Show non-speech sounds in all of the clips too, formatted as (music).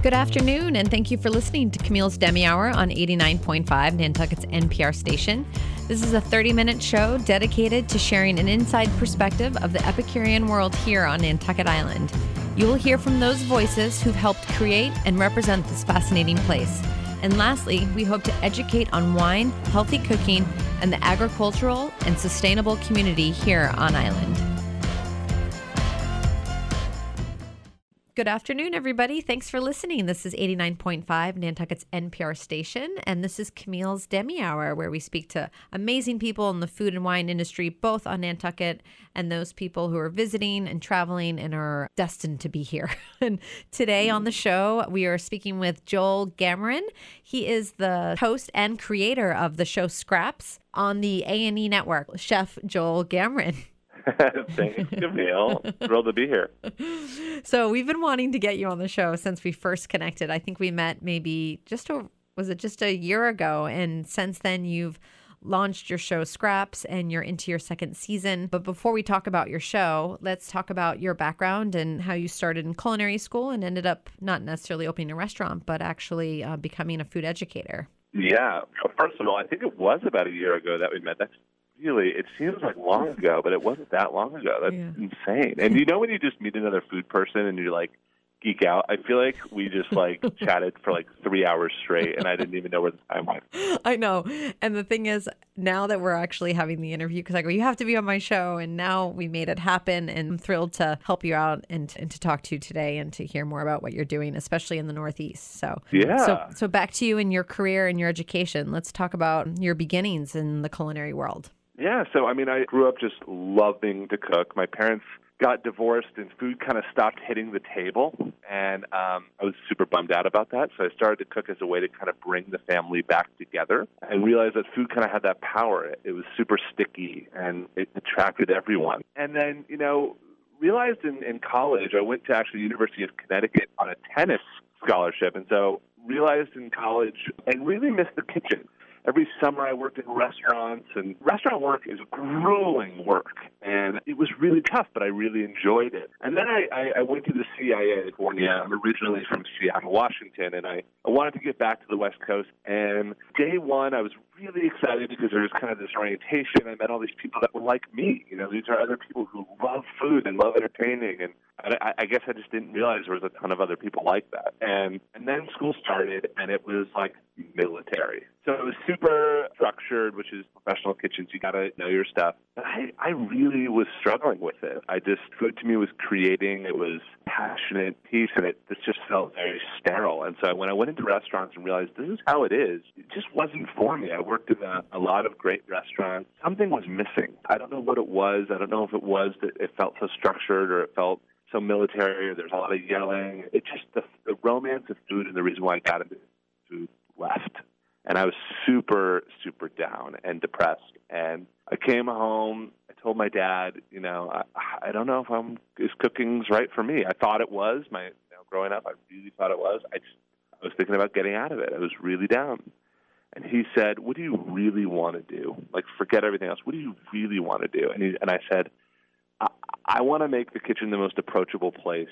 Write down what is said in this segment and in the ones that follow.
Good afternoon, and thank you for listening to Camille's Demi Hour on 89.5 Nantucket's NPR station. This is a 30 minute show dedicated to sharing an inside perspective of the Epicurean world here on Nantucket Island. You will hear from those voices who've helped create and represent this fascinating place. And lastly, we hope to educate on wine, healthy cooking, and the agricultural and sustainable community here on island. Good afternoon, everybody. Thanks for listening. This is 89.5 Nantucket's NPR station, and this is Camille's Demi Hour, where we speak to amazing people in the food and wine industry, both on Nantucket and those people who are visiting and traveling and are destined to be here. (laughs) and today on the show, we are speaking with Joel Gamoran. He is the host and creator of the show Scraps on the A&E network. Chef Joel Gamoran. (laughs) (laughs) Thanks, Camille. Thrilled to be here. (laughs) So we've been wanting to get you on the show since we first connected. I think we met maybe just a, was it just a year ago, and since then you've launched your show Scraps and you're into your second season. But before we talk about your show, let's talk about your background and how you started in culinary school and ended up not necessarily opening a restaurant, but actually uh, becoming a food educator. Yeah. First of all, I think it was about a year ago that we met. That's really it seems like long (laughs) ago, but it wasn't that long ago. That's yeah. insane. And you know when you just meet another food person and you're like geek out. I feel like we just like (laughs) chatted for like three hours straight, and I didn't even know where the time went. I know. And the thing is, now that we're actually having the interview, because I go, you have to be on my show, and now we made it happen, and I'm thrilled to help you out and, and to talk to you today and to hear more about what you're doing, especially in the Northeast. So yeah. So so back to you and your career and your education. Let's talk about your beginnings in the culinary world. Yeah, so I mean, I grew up just loving to cook. My parents got divorced, and food kind of stopped hitting the table, and um, I was super bummed out about that. So I started to cook as a way to kind of bring the family back together, and realized that food kind of had that power. It, it was super sticky, and it attracted everyone. And then, you know, realized in, in college, I went to actually the University of Connecticut on a tennis scholarship, and so realized in college and really missed the kitchen every summer I worked in restaurants, and restaurant work is grueling work, and it was really tough, but I really enjoyed it. And then I, I, I went to the CIA in California. I'm originally from Seattle, Washington, and I, I wanted to get back to the West Coast. And day one, I was really excited because there was kind of this orientation. I met all these people that were like me. You know, these are other people who love food and love entertaining, and I, I guess I just didn't realize there was a ton of other people like that. And and then school started, and it was like military. So it was super structured, which is professional kitchens. You got to know your stuff. I, I really was struggling with it. I just, food to me was creating. It was passionate piece, and it this just felt very sterile. And so when I went into restaurants and realized this is how it is, it just wasn't for me. I worked in a, a lot of great restaurants. Something was missing. I don't know what it was. I don't know if it was that it felt so structured or it felt so military or there's a lot of yelling. It just the, the romance of food and the reason why I got into food left. And I was super, super down and depressed. And I came home. I told my dad, you know, I, I don't know if I'm is cooking's right for me. I thought it was. My you know, growing up, I really thought it was. I just I was thinking about getting out of it. I was really down. And he said, "What do you really want to do? Like, forget everything else. What do you really want to do?" And he, and I said, "I, I want to make the kitchen the most approachable place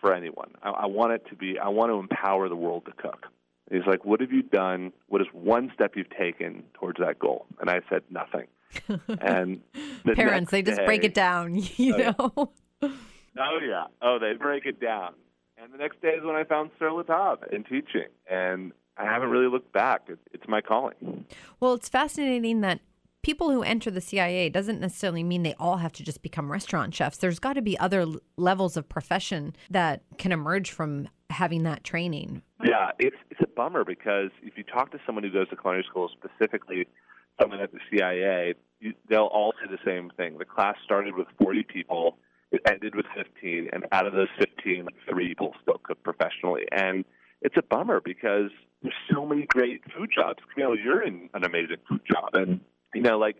for anyone. I, I want it to be. I want to empower the world to cook." He's like, "What have you done? What is one step you've taken towards that goal?" And I said, "Nothing." (laughs) And the parents, they just day, break it down, (laughs) you oh, know. oh yeah, oh they break it down. And the next day is when I found Sur La in teaching, and I haven't really looked back. It's my calling. Well, it's fascinating that people who enter the CIA doesn't necessarily mean they all have to just become restaurant chefs. There's got to be other levels of profession that can emerge from having that training. Yeah, it's it's a bummer because if you talk to someone who goes to culinary school, specifically someone at the CIA, you, they'll all say the same thing. The class started with 40 people, it ended with 15, and out of those 15, three people still cook professionally. And it's a bummer because there's so many great food jobs. Camille, you're in an amazing food job, and you know, like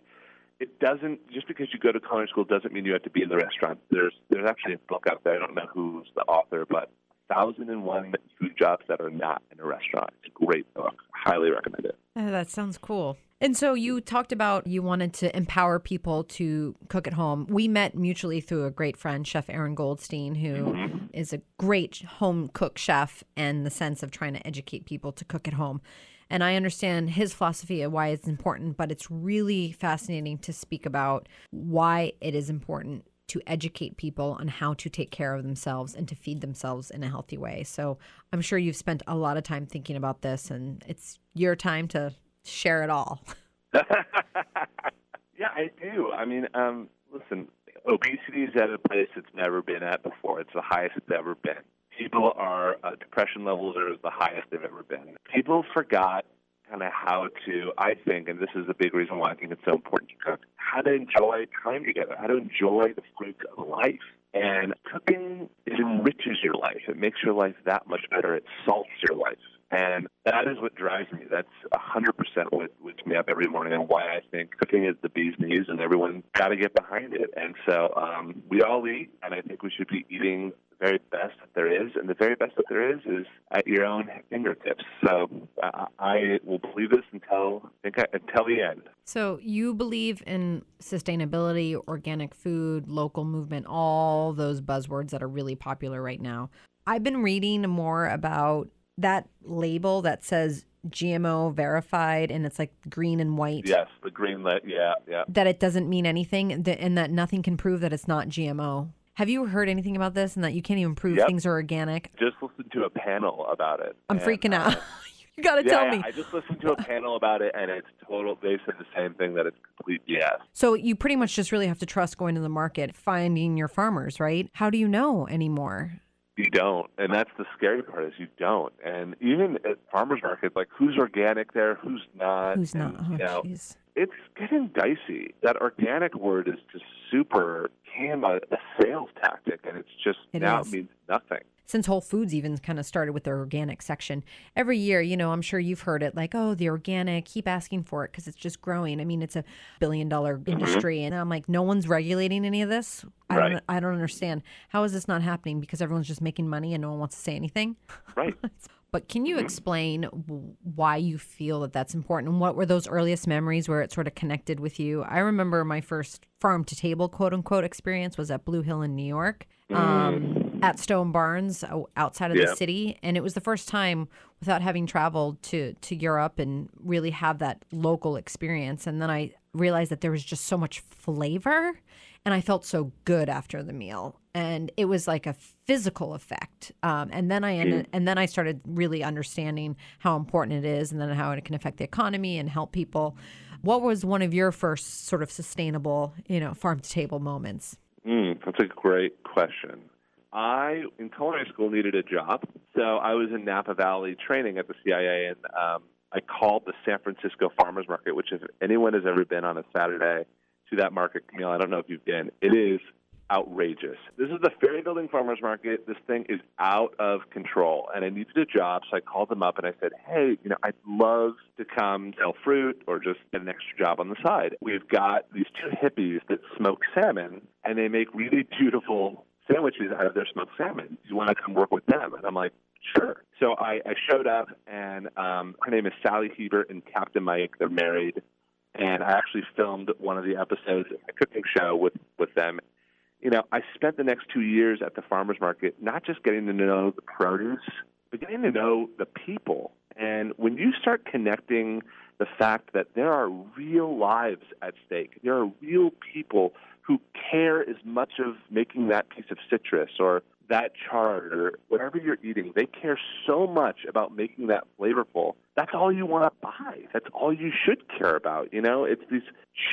it doesn't just because you go to culinary school doesn't mean you have to be in the restaurant. There's there's actually a book out there. I don't know who's the author, but Thousand and One Food Jobs That Are Not in a Restaurant. It's a great book. Highly recommend it. Oh, that sounds cool. And so you talked about you wanted to empower people to cook at home. We met mutually through a great friend, Chef Aaron Goldstein, who mm-hmm. is a great home cook chef and the sense of trying to educate people to cook at home. And I understand his philosophy of why it's important, but it's really fascinating to speak about why it is important to educate people on how to take care of themselves and to feed themselves in a healthy way. So I'm sure you've spent a lot of time thinking about this, and it's your time to share it all. (laughs) yeah, I do. I mean, um, listen, obesity is at a place it's never been at before. It's the highest it's ever been. People are uh, depression levels are the highest they've ever been. People forgot kind of how to, I think, and this is a big reason why I think it's so important to cook, how to enjoy time together, how to enjoy the fruits of life. And cooking, it enriches your life. It makes your life that much better. It salts your life. And that is what drives me. That's 100% what wakes me up every morning and why I think cooking is the bee's knees and everyone's got to get behind it. And so um, we all eat, and I think we should be eating the very best that there is. And the very best that there is is at your own fingertips. So uh, I will believe this until, until the end. So you believe in sustainability, organic food, local movement, all those buzzwords that are really popular right now. I've been reading more about that label that says GMO verified and it's like green and white. Yes, the green lit. Yeah, yeah. That it doesn't mean anything and that nothing can prove that it's not GMO. Have you heard anything about this and that you can't even prove yep. things are organic? Just listened to a panel about it. I'm and, freaking out. Uh, (laughs) you got to yeah, tell yeah, me. I just listened to a panel about it and it's total. They said the same thing that it's complete BS. So you pretty much just really have to trust going to the market, finding your farmers, right? How do you know anymore? You don't, and that's the scary part is you don't. And even at farmers markets, like who's organic there, who's not, Who's not? Oh, you know, it's getting dicey. That organic word is just super became a, a sales tactic, and it's just It now is. it means nothing. since Whole Foods even kind of started with their organic section, every year, you know, I'm sure you've heard it like, oh, the organic, keep asking for it because it's just growing. I mean, it's a billion dollar mm-hmm. industry. And I'm like, no one's regulating any of this. I don't, I don't understand. How is this not happening? Because everyone's just making money and no one wants to say anything. Right. (laughs) But can you explain why you feel that that's important and what were those earliest memories where it sort of connected with you? I remember my first farm to table, quote unquote, experience was at Blue Hill in New York um, at Stone Barns outside of Yeah. the city. And it was the first time without having traveled to, to Europe and really have that local experience. And then I realized that there was just so much flavor and I felt so good after the meal. And it was like a physical effect. Um, and then I ended, and then I started really understanding how important it is, and then how it can affect the economy and help people. What was one of your first sort of sustainable, you know, farm to table moments? Mm, that's a great question. I, in culinary school, needed a job. So I was in Napa Valley training at the CIA, and um, I called the San Francisco Farmers Market, which, if anyone has ever been on a Saturday to that market, Camille, I don't know if you've been, it is outrageous. This is the Ferry Building Farmers Market. This thing is out of control, and I needed a job, so I called them up and I said, "Hey, you know, I'd love to come sell fruit or just get an extra job on the side. We've got these two hippies that smoke salmon, and they make really beautiful sandwiches out of their smoked salmon. Do you want to come work with them?" And I'm like. Sure. So I, I showed up, and um, her name is Sally Hebert and Captain Mike. They're married, and I actually filmed one of the episodes of a cooking show with with them you know, I spent the next two years at the farmers market not just getting to know the produce, but getting to know the people. And when you start connecting the fact that there are real lives at stake, there are real people who care as much of making that piece of citrus or that chard or whatever you're eating, they care so much about making that flavorful. That's all you want to buy. That's all you should care about. You know, it's these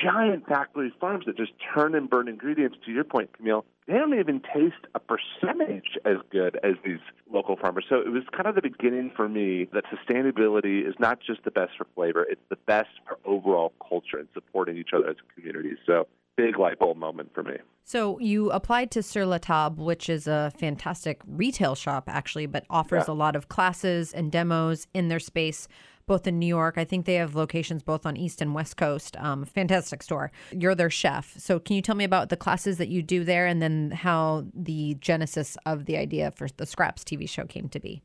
giant factory farms that just turn and burn ingredients. To your point, Camille, they don't even taste a percentage as good as these local farmers. So it was kind of the beginning for me that sustainability is not just the best for flavor, it's the best for overall culture and supporting each other as a community. So big light bulb moment for me. So you applied to Sur La Table, which is a fantastic retail shop, actually, but offers Yeah. a lot of classes and demos in their space, both in New York. I think they have locations both on East and West Coast. Um, fantastic store. You're their chef. So can you tell me about the classes that you do there, and then how the genesis of the idea for the Scraps TV show came to be?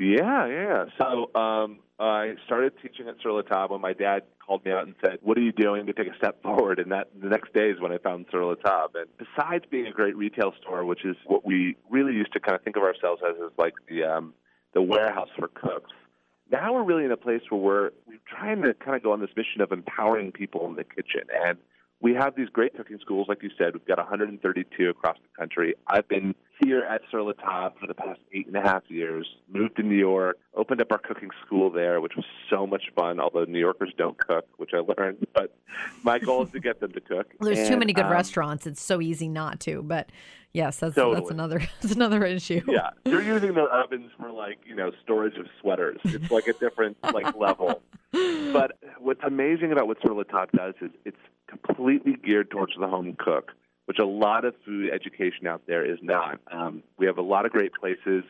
Yeah, yeah. So um, I started teaching at Sur La Table. My dad called me out and said, "What are you doing to take a step forward?" And that the next day is when I found Sur La Table. And besides being a great retail store, which is what we really used to kind of think of ourselves as, as like the um, the warehouse for cooks. Now we're really in a place where we're we're trying to kind of go on this mission of empowering people in the kitchen and we have these great cooking schools, like you said. We've got 132 across the country. I've been here at Sur La Table for the past eight and a half years. Moved to New York, opened up our cooking school there, which was so much fun. Although New Yorkers don't cook, which I learned, but my goal is to get them to cook. Well, (laughs) there's and, too many good um, restaurants. It's so easy not to. But yes, that's Totally. that's another (laughs) that's another issue. Yeah, they're using their ovens for like you know storage of sweaters. It's like a different like level. (laughs) But what's amazing about what Sur La Table does is it's completely geared towards the home cook, which a lot of food education out there is not. Um, we have a lot of great places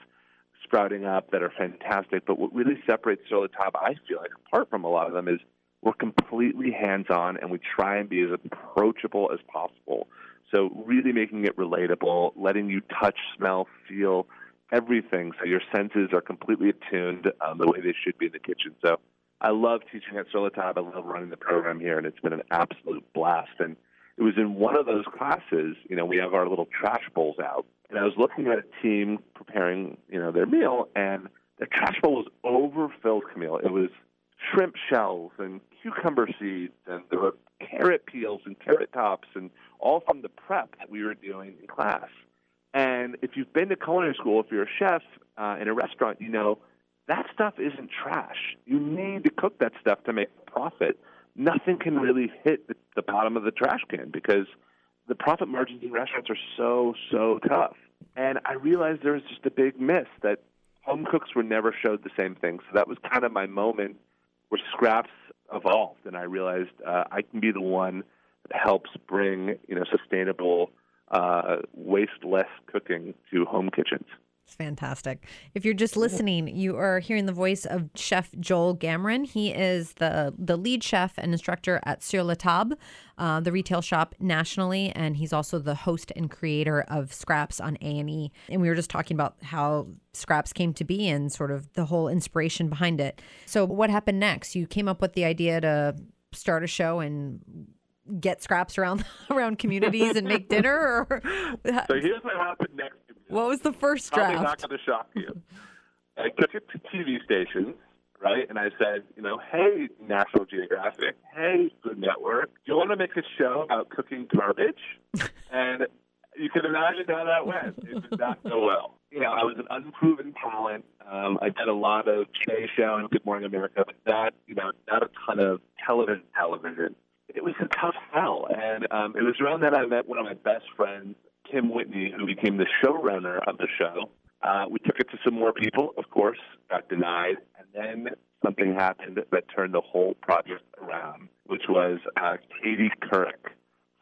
sprouting up that are fantastic, but what really separates Sur La Table, I feel like, apart from a lot of them, is we're completely hands-on and we try and be as approachable as possible. So really making it relatable, letting you touch, smell, feel everything, so your senses are completely attuned um, the way they should be in the kitchen. So I love teaching at Sur La Table. I love running the program here, and it's been an absolute blast. And it was in one of those classes, you know, we have our little trash bowls out, and I was looking at a team preparing, you know, their meal, and their trash bowl was overfilled, Camille. It was shrimp shells and cucumber seeds, and there were carrot peels and carrot tops, and all from the prep that we were doing in class. And if you've been to culinary school, if you're a chef uh, in a restaurant, you know that stuff isn't trash. You need to cook that stuff to make profit. Nothing can really hit the, the bottom of the trash can because the profit margins in restaurants are so, so tough. And I realized there was just a big miss that home cooks were never showed the same thing. So that was kind of my moment where scraps evolved, and I realized uh, I can be the one that helps bring you know sustainable, uh, waste-less cooking to home kitchens. It's fantastic. If you're just listening, you are hearing the voice of Chef Joel Gamoran. He is the the lead chef and instructor at Sur La Table, uh, the retail shop nationally, and he's also the host and creator of Scraps on A and E. And we were just talking about how Scraps came to be and sort of the whole inspiration behind it. So, what happened next? You came up with the idea to start a show and get scraps around (laughs) around communities and make dinner or So here's what happened next. What was the first draft? Probably not going to shock you. I took it to TV stations, right? And I said, you know, hey, National Geographic, hey, Food Network, do you want to make a show about cooking garbage? (laughs) and you can imagine how that went. It did not go well. You know, I was an unproven talent. Um, I did a lot of Today Show and Good Morning America, but not, you know, not a ton of television. Television. It was a tough sell, and um, it was around that I met one of my best friends, Kim Whitney, who became the showrunner of the show. Uh, we took it to some more people, of course, got denied, and then something happened that turned the whole project around, which was uh, Katie Couric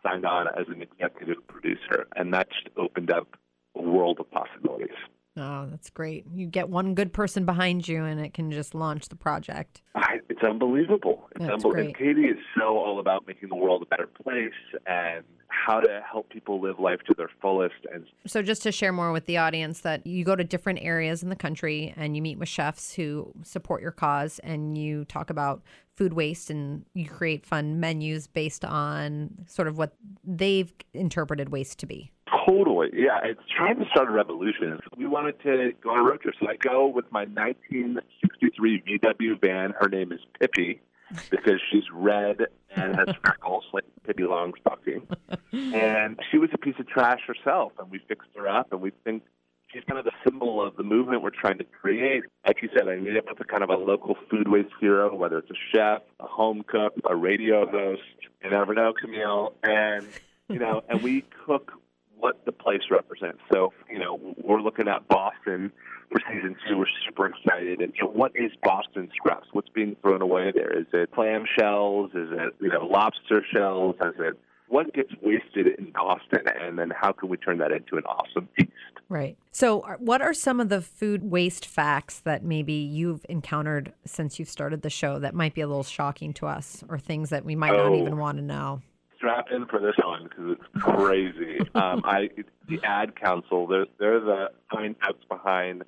signed on as an executive producer, and that just opened up a world of possibilities. Oh, that's great. You get one good person behind you and it can just launch the project. I, it's unbelievable. It's That's great. And Katie is so all about making the world a better place and how to help people live life to their fullest. And So, just to share more with the audience, that you go to different areas in the country and you meet with chefs who support your cause and you talk about food waste and you create fun menus based on sort of what they've interpreted waste to be. totally, yeah, it's trying to start a revolution. We wanted to go on a road trip, so I go with my 1963 VW van. Her name is Pippi because she's red and has (laughs) freckles like Pippi Longstocking. and she was a piece of trash herself, and we fixed her up, and we think she's kind of the symbol of the movement we're trying to create. Like you said, I meet up with a kind of a local food waste hero, whether it's a chef, a home cook, a radio host, you never know, Camille, and you know, and we cook what the place represents. So, you know, we're looking at Boston for season two. We're super excited. And you know, what is Boston scraps? What's being thrown away there? Is it clam shells? Is it you know lobster shells? Is it what gets wasted in Boston? And then how can we turn that into an awesome feast? Right. So, uh, what are some of the food waste facts that maybe you've encountered since you've started the show that might be a little shocking to us or things that we might not Oh. even want to know? Strap in for this one because it's crazy. um, I the ad council. They're they're the hindouts behind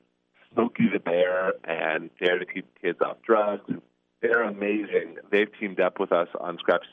Smokey the Bear and Dare to Keep Kids Off Drugs. They're amazing. they've teamed up with us on Scraps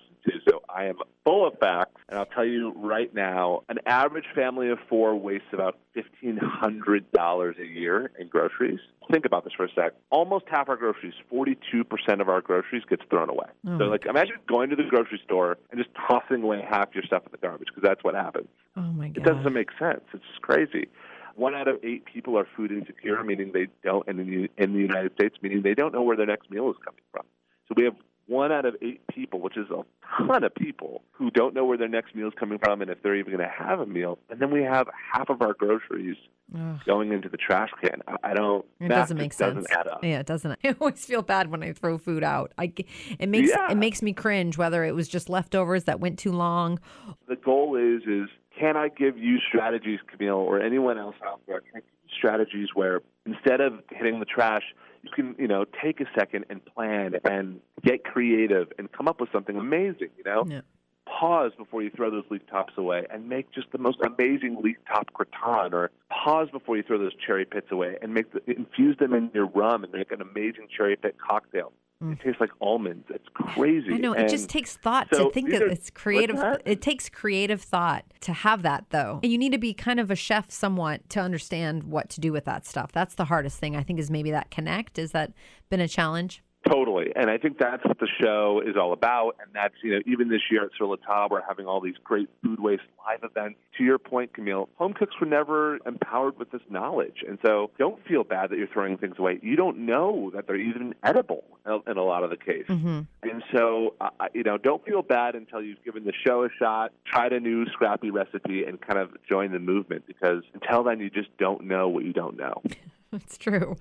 So I am full of facts, and I'll tell you right now, an average family of four wastes about fifteen hundred dollars a year in groceries. Think about this for a sec. Almost half our groceries, forty-two percent of our groceries, gets thrown away. Oh so, like, imagine going to the grocery store and just tossing away half your stuff in the garbage because that's what happens. Oh my God. It doesn't make sense. It's just crazy. One out of eight people are food insecure, meaning they don't, and in the, in the United States, meaning they don't know where their next meal is coming from. So we have one out of eight people, which is a ton of people, who don't know where their next meal is coming from and if they're even going to have a meal. And then we have half of our groceries Ugh. going into the trash can. I, don't. It doesn't make sense. Doesn't add up. Yeah, it doesn't. (laughs) I always feel bad when I throw food out. I, it makes Yeah. it makes me cringe. Whether it was just leftovers that went too long. the goal is is can I give you strategies, Camille, or anyone else out there? Can I give you strategies where instead of hitting the trash, you can you know take a second and plan and get creative and come up with something amazing. You know, Yeah. pause before you throw those leaf tops away and make just the most amazing leaf top gratin, or pause before you throw those cherry pits away and make the, infuse them in your rum and make an amazing cherry pit cocktail. It tastes like almonds. It's crazy. Mm. I know it just takes thought so to think of are- it's creative. It takes creative thought to have that though. And you need to be kind of a chef somewhat to understand what to do with that stuff. That's the hardest thing I think is maybe that connect. Is that been a challenge? Totally. And I think that's what the show is all about. And that's, you know, even this year at Sur La Table, we're having all these great food waste live events. To your point, Camille, home cooks were never empowered with this knowledge. And so don't feel bad that you're throwing things away. You don't know that they're even edible in a lot of the case. Mm-hmm. And so, uh, you know, don't feel bad until you've given the show a shot, tried a new scrappy recipe, and kind of join the movement because until then, you just don't know what you don't know. (laughs) (laughs) It's true.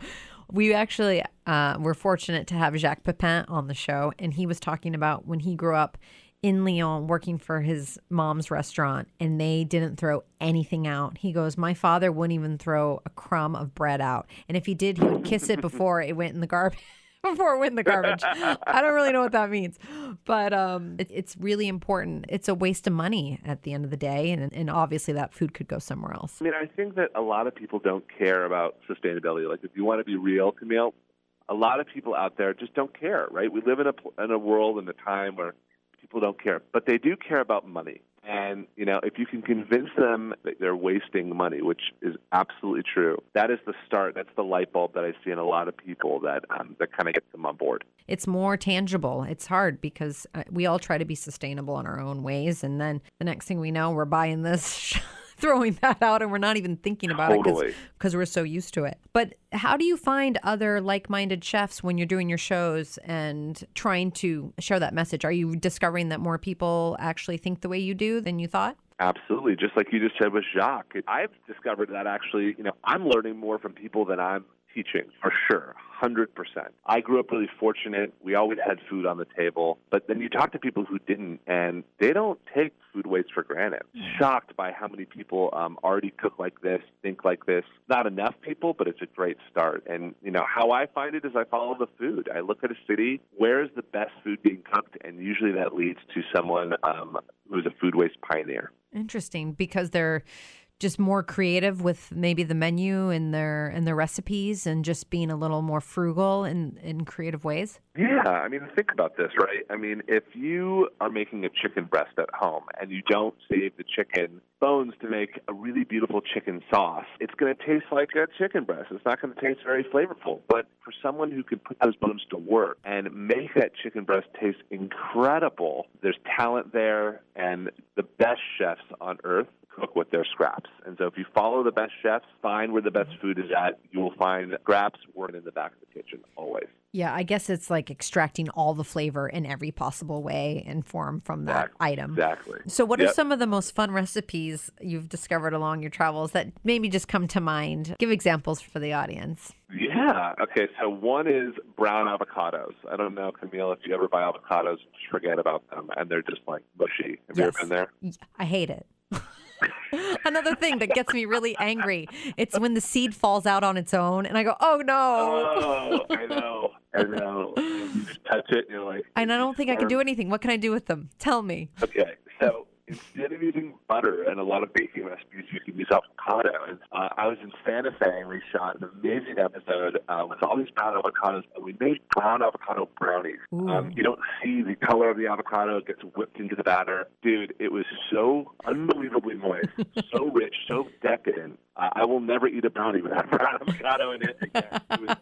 We actually uh, were fortunate to have Jacques Pepin on the show, and he was talking about when he grew up in Lyon working for his mom's restaurant, and they didn't throw anything out. He goes, My father wouldn't even throw a crumb of bread out. And if he did, he would kiss it (laughs) before it went in the garbage. (laughs) Before it went in the garbage. I don't really know what that means, but um, it, it's really important. It's a waste of money at the end of the day, and, and obviously that food could go somewhere else. I mean, I think that a lot of people don't care about sustainability. Like, if you want to be real, Camille, a lot of people out there just don't care, right? We live in a pl- in a world and a time where people don't care, but they do care about money. And you know, if you can convince them that they're wasting money, which is absolutely true, that is the start. That's the light bulb that I see in a lot of people that um, that kind of gets them on board. it's more tangible. It's hard because uh, we all try to be sustainable in our own ways, and then the next thing we know, we're buying this, (laughs) throwing (laughs) that out, and we're not even thinking about Totally. it because we're so used to it. But how do you find other like-minded chefs when you're doing your shows and trying to share that message? Are you discovering that more people actually think the way you do than you thought? Absolutely, just like you just said with Jacques. I've discovered that actually, you know, I'm learning more from people than I'm teaching for sure, hundred percent. I grew up really fortunate. We always had food on the table, but then you talk to people who didn't, and they don't take food waste for granted. Shocked by how many people um, already cook like this, think like this. Not enough people, but it's a great start. And you know how I find it is I follow the food. I look at a city, where is the best food being cooked, and usually that leads to someone um, who's a food waste pioneer. Interesting, because they're just more creative with maybe the menu and their and their recipes, and just being a little more frugal in in creative ways. Yeah, I mean, think about this, right? I mean, if you are making a chicken breast at home and you don't save the chicken bones to make a really beautiful chicken sauce, it's going to taste like a chicken breast. It's not going to taste very flavorful. But for someone who can put those bones to work and make that chicken breast taste incredible, there's talent there, and the best chefs on earth cook with their scraps. And so if you follow the best chefs, find where the best mm-hmm. food is at, you will find scraps working in the back of the kitchen always. Yeah, I guess it's like extracting all the flavor in every possible way and form from that Exactly. item. Exactly. So, what are some of the most fun recipes you've discovered along your travels that maybe just come to mind? Give examples for the audience. Yeah. Okay. So one is brown avocados. I don't know, Camille, if you ever buy avocados, just forget about them, and they're just like mushy. Have you ever been there? I hate it. (laughs) (laughs) Another thing that gets me really angry. It's when the seed falls out on its own and I go, "Oh no." Oh, I know. I know. You just touch it, and you're like, And I don't think I can do anything. What can I do with them? Tell me. okay. So instead of using butter and a lot of baking recipes, you can use avocado. And I was in Santa Fe we shot an amazing episode uh, with all these brown avocados, and we made brown avocado brownies. Um, you don't see the color of the avocado; it gets whipped into the batter. Dude, it was so unbelievably moist, (laughs) so rich, so decadent. Uh, I will never eat a brownie without (laughs) brown avocado in it again. It was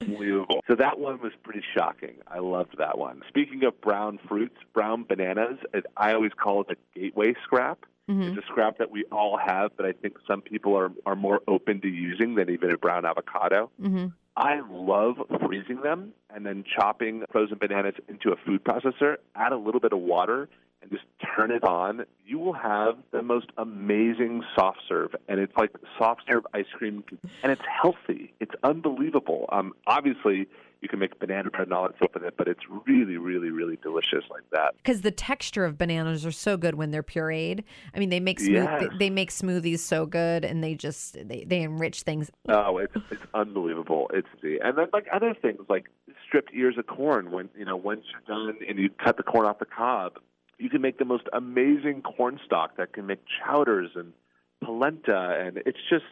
unbelievable. So that one was pretty shocking. I loved that one. Speaking of brown fruits, brown bananas, I always call it a gateway scrap. It's a scrap that we all have, but I think some people are, are more open to using than even a brown avocado. Mm-hmm. I love freezing them and then chopping frozen bananas into a food processor, add a little bit of water, turn it on. You will have the most amazing soft serve, and it's like soft serve ice cream, and it's healthy. It's unbelievable. Um, obviously, you can make banana bread and all that stuff with it, but it's really, really, really delicious like that. Because the texture of bananas are so good when they're pureed. I mean, they make smooth, Yes. they, they make smoothies so good, and they just they, they enrich things. Oh, it's it's unbelievable. It's the and then like other things like stripped ears of corn. When you know once you're done and you cut the corn off the cob, you can make the most amazing corn stock that can make chowders and polenta, and it's just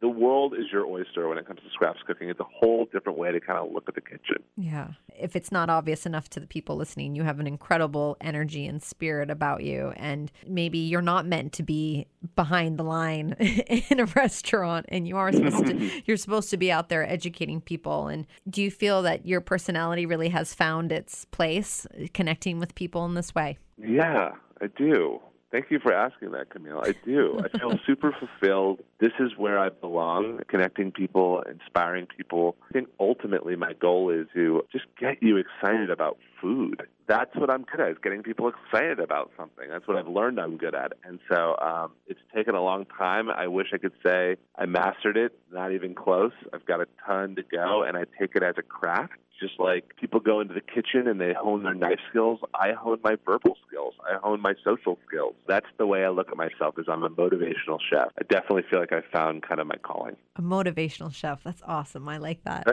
the world is your oyster when it comes to scraps cooking. It's a whole different way to kind of look at the kitchen. Yeah. If it's not obvious enough to the people listening, you have an incredible energy and spirit about you. And maybe you're not meant to be behind the line (laughs) in a restaurant and you are supposed to (laughs) you're supposed to be out there educating people. And do you feel that your personality really has found its place connecting with people in this way? Yeah, I do. Thank you for asking that, Camille. I do. I feel (laughs) super fulfilled. This is where I belong, connecting people, inspiring people. I think ultimately my goal is to just get you excited about food. That's what I'm good at, is getting people excited about something. That's what I've learned I'm good at. And so um, it's taken a long time. I wish I could say I mastered it. Not even close. I've got a ton to go, and I take it as a craft just like people go into the kitchen and they hone their knife skills, I hone my verbal skills. I hone my social skills. That's the way I look at myself is I'm a motivational chef. I definitely feel like I found kind of my calling. A motivational chef. That's awesome. I like that.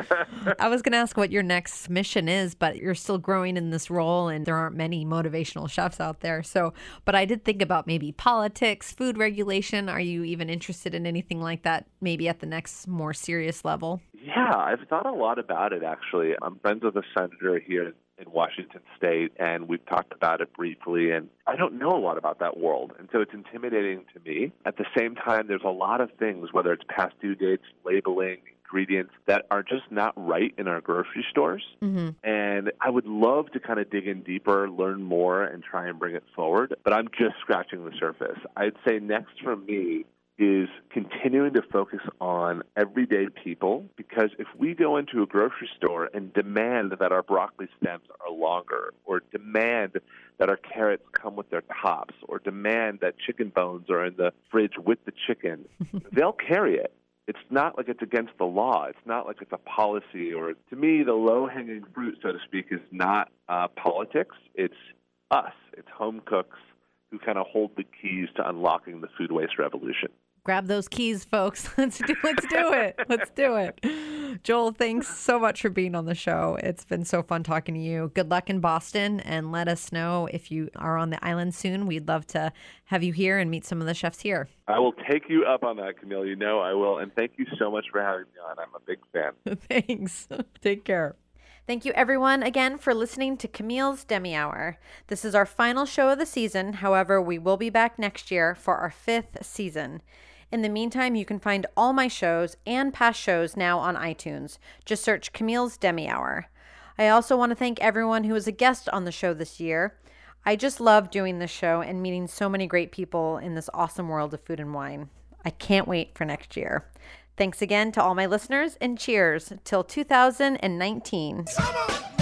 (laughs) I was going to ask what your next mission is, but you're still growing in this role and there aren't many motivational chefs out there. So, but I did think about maybe politics, food regulation. Are you even interested in anything like that maybe at the next more serious level? Yeah, I've thought a lot about it actually. I'm friends with a senator here in Washington State, and we've talked about it briefly. And I don't know a lot about that world, and so it's intimidating to me. At the same time, there's a lot of things, whether it's past due dates, labeling, ingredients, that are just not right in our grocery stores. Mm-hmm. And I would love to kind of dig in deeper, learn more, and try and bring it forward. But I'm just scratching the surface. I'd say next for me is continuing to focus on everyday people because if we go into a grocery store and demand that our broccoli stems are longer or demand that our carrots come with their tops or demand that chicken bones are in the fridge with the chicken, (laughs) they'll carry it. It's not like it's against the law. It's not like it's a policy or to me the low hanging fruit, so to speak, is not uh, politics. It's us. It's home cooks who kind of hold the keys to unlocking the food waste revolution. Grab those keys, folks. (laughs) Let's do let's do it. Let's do it. Joel, thanks so much for being on the show. It's been so fun talking to you. Good luck in Boston and let us know if you are on the island soon. We'd love to have you here and meet some of the chefs here. I will take you up on that, Camille. You know I will. And thank you so much for having me on. I'm a big fan. (laughs) Thanks. (laughs) Take care. Thank you, everyone, again for listening to Camille's Demi Hour. This is our final show of the season. However, we will be back next year for our fifth season. In the meantime, you can find all my shows and past shows now on iTunes. Just search Camille's Demi Hour. I also want to thank everyone who was a guest on the show this year. I just love doing this show and meeting so many great people in this awesome world of food and wine. I can't wait for next year. Thanks again to all my listeners and cheers till 2019. Come on.